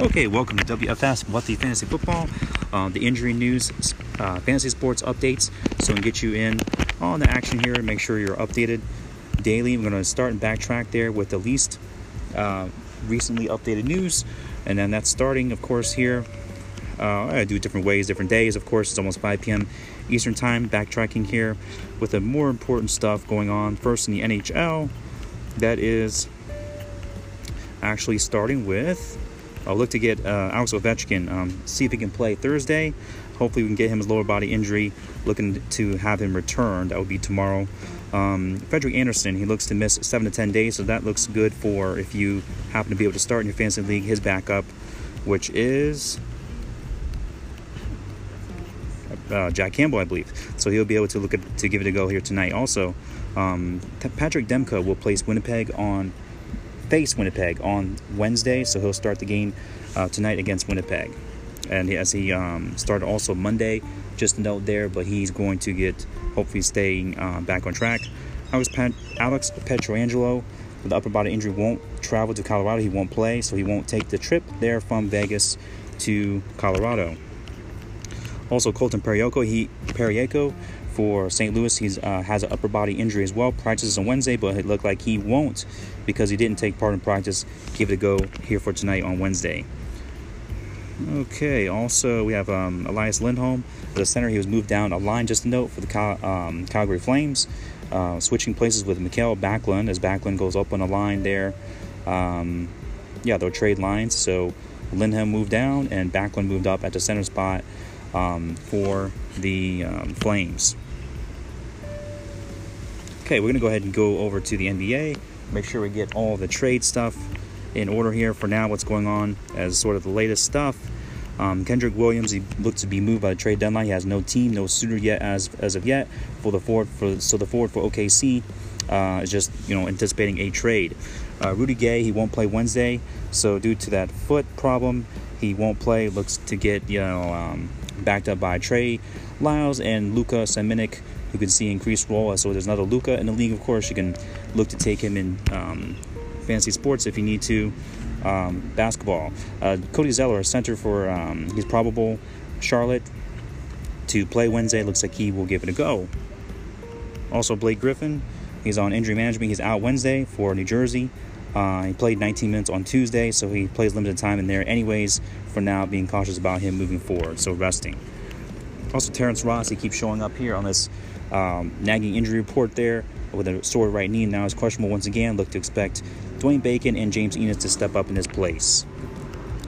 Okay, welcome to WFS Wealthy Fantasy Football. Uh, the injury news, uh, fantasy sports updates, so we can get you in on the action here and make sure you're updated daily. I'm going to start and backtrack there with the least uh, recently updated news, and then that's starting, of course, here. Uh, I do different ways, different days. Of course, it's almost 5 p.m. Eastern Time. Backtracking here with the more important stuff going on. First in the NHL, that is actually starting with I'll look to get uh, Alex Ovechkin, um, see if he can play Thursday. Hopefully, we can get him his lower body injury. Looking to have him return. That would be tomorrow. Um, Frederik Andersen, he looks to miss seven to ten days, so that looks good for if you happen to be able to start in your fantasy league. His backup, which is uh, Jack Campbell, I believe. So he'll be able to look at, to give it a go here tonight. Also, um, Patrick Demko will place Winnipeg on face Winnipeg on Wednesday, so he'll start the game uh, tonight against Winnipeg. And as he um, started also Monday, just a note there, but he's going to get hopefully staying uh, back on track. Alex, Pat- Alex Pietrangelo with the upper body injury won't travel to Colorado. He won't play, so he won't take the trip there from Vegas to Colorado. Also, Colton Parayko, he Parayko for St. Louis. He uh, has an upper body injury as well. Practices on Wednesday, but it looked like he won't because he didn't take part in practice. Give it a go here for tonight on Wednesday. Okay, also we have um, Elias Lindholm, the center. He was moved down a line, just a note for the Cal- um, Calgary Flames. Uh, switching places with Mikael Backlund as Backlund goes up on a line there. Um, yeah, they'll trade lines. So Lindholm moved down and Backlund moved up at the center spot um, for the um, Flames. Okay, we're going to go ahead and go over to the NBA. Make sure we get all the trade stuff in order here for now. What's going on as sort of the latest stuff. Um, Kenrich Williams, he looks to be moved by the trade deadline. He has no team, no suitor yet as as of yet for the forward for so the forward for OKC uh, is just you know anticipating a trade. Uh, Rudy Gay, he won't play Wednesday, so due to that foot problem, he won't play. Looks to get you know um, backed up by Trey Lyles and Luka Samanic you can see increased role. So there's another Luca in the league, of course. You can look to take him in um, fantasy sports if you need to. Um, basketball. Uh, Cody Zeller, a center for um, he's probable Charlotte to play Wednesday. Looks like he will give it a go. Also, Blake Griffin, he's on injury management. He's out Wednesday for New Jersey. Uh, he played 19 minutes on Tuesday, so he plays limited time in there, anyways. For now, being cautious about him moving forward, so resting. Also, Terrence Ross, he keeps showing up here on this um, nagging injury report there with a sore right knee. Now is questionable once again. Look to expect Dwayne Bacon and James Ennis to step up in his place.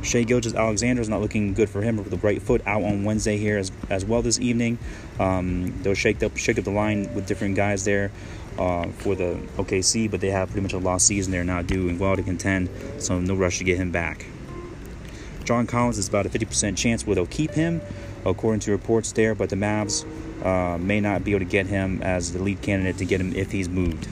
Shai Gilgeous-Alexander is not looking good for him with the right foot out on Wednesday here as, as well this evening. Um, they'll shake up shake up the line with different guys there uh, for the OKC, but they have pretty much a lost season. They're not doing well to contend, so no rush to get him back. John Collins is about a 50% chance where they'll keep him, according to reports there, but the Mavs uh, may not be able to get him as the lead candidate to get him if he's moved.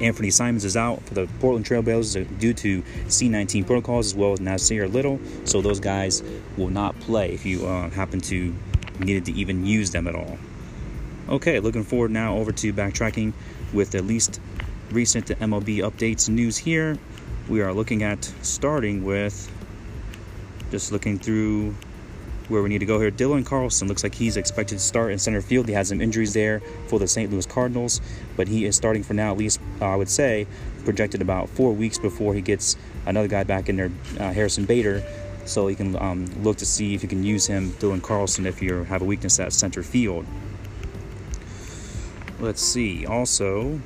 Anthony Simons is out for the Portland Trailblazers due to C19 protocols as well as Nassir Little, so those guys will not play if you uh, happen to needed to even use them at all. Okay, looking forward now over to backtracking with the least recent MLB updates news here. We are looking at starting with just looking through where we need to go here. Dylan Carlson looks like he's expected to start in center field. He has some injuries there for the St. Louis Cardinals, but he is starting for now, at least uh, I would say, projected about four weeks before he gets another guy back in there, uh, Harrison Bader. So you can um, look to see if you can use him, Dylan Carlson, if you have a weakness at center field. Let's see. Also,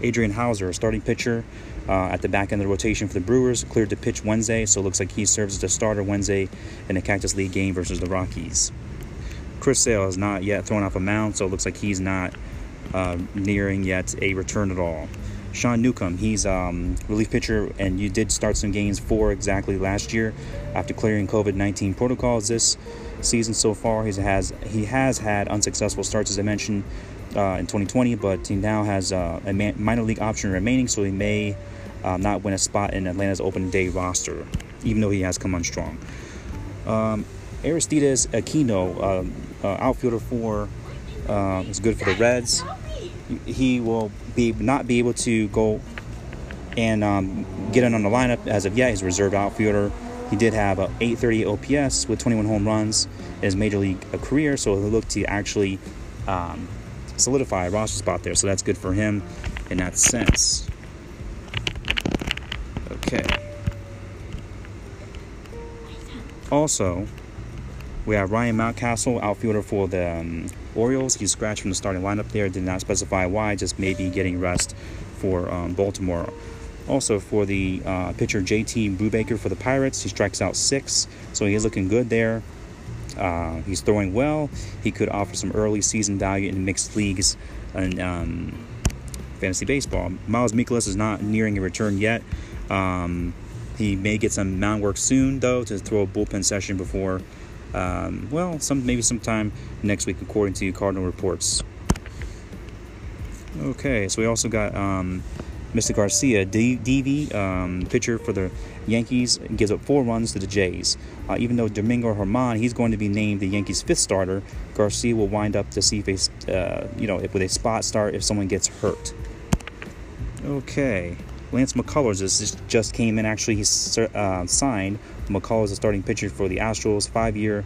Adrian Houser, a starting pitcher uh, at the back end of the rotation for the Brewers, cleared to pitch Wednesday, so it looks like he serves as the starter Wednesday in the Cactus League game versus the Rockies. Chris Sale has not yet thrown off a mound, so it looks like he's not uh, nearing yet a return at all. Sean Newcomb, he's um, relief pitcher, and you did start some games for exactly last year after clearing COVID-19 protocols this season so far. He has he has had unsuccessful starts, as I mentioned, uh, in 2020, but he now has uh, a minor league option remaining, so he may uh, not win a spot in Atlanta's open day roster, even though he has come on strong. Um, Aristides Aquino, um, uh, outfielder for, uh, is good for the Reds. He will be not be able to go and um, in on the lineup as of yet. He's a reserve outfielder. He did have a 830 OPS with 21 home runs in his major league career, so he'll look to actually um, solidify a roster spot there. So that's good for him in that sense. Okay. Also, we have Ryan Mountcastle, outfielder for the um, Orioles. He's scratched from the starting lineup there. Did not specify why, just maybe getting rest for um, Baltimore. Also, for the uh, pitcher JT Brubaker for the Pirates, he strikes out six, so he is looking good there. Uh, he's throwing well. He could offer some early season value in mixed leagues and um, fantasy baseball. Miles Mikolas is not nearing a return yet. Um, he may get some mound work soon, though, to throw a bullpen session before, um, well, some maybe sometime next week, according to Cardinal reports. Okay, so we also got um, Mr. Garcia, D- Deivi, um, pitcher for the Yankees, gives up four runs to the Jays. Uh, even though Domingo German, he's going to be named the Yankees' fifth starter, Garcia will wind up to see if a, uh, you know, if with a spot start if someone gets hurt. Okay, Lance McCullers is, just came in. Actually, he's uh, signed. McCullers is starting pitcher for the Astros, five-year,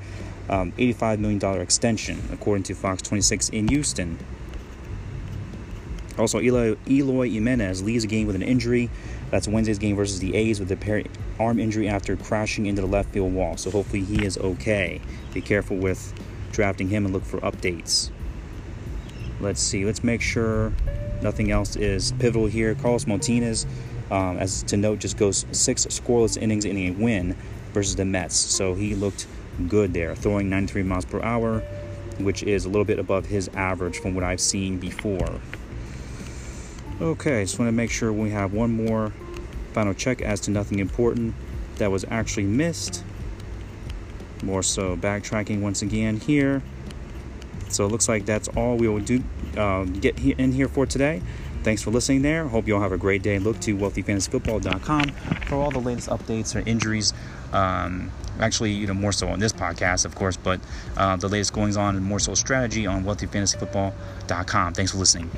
um, $85 million extension, according to Fox 26 in Houston. Also, Eloy, Eloy Jimenez leaves the game with an injury. That's Wednesday's game versus the A's with a arm injury after crashing into the left field wall. So hopefully he is okay. Be careful with drafting him and look for updates. Let's see. Let's make sure nothing else is pivotal here. Carlos Martinez, um, as to note, just goes six scoreless innings in a win versus the Mets. So he looked good there, throwing 93 miles per hour, which is a little bit above his average from what I've seen before. Okay, just want to make sure we have one more final check as to nothing important that was actually missed. More so backtracking once again here. So it looks like that's all we will do uh, get in here for today. Thanks for listening there. Hope you all have a great day. Look to wealthyfantasyfootball.com for all the latest updates or injuries. Um, actually, you know, more so on this podcast, of course, but uh, the latest goings on and more so strategy on wealthyfantasyfootball.com. Thanks for listening.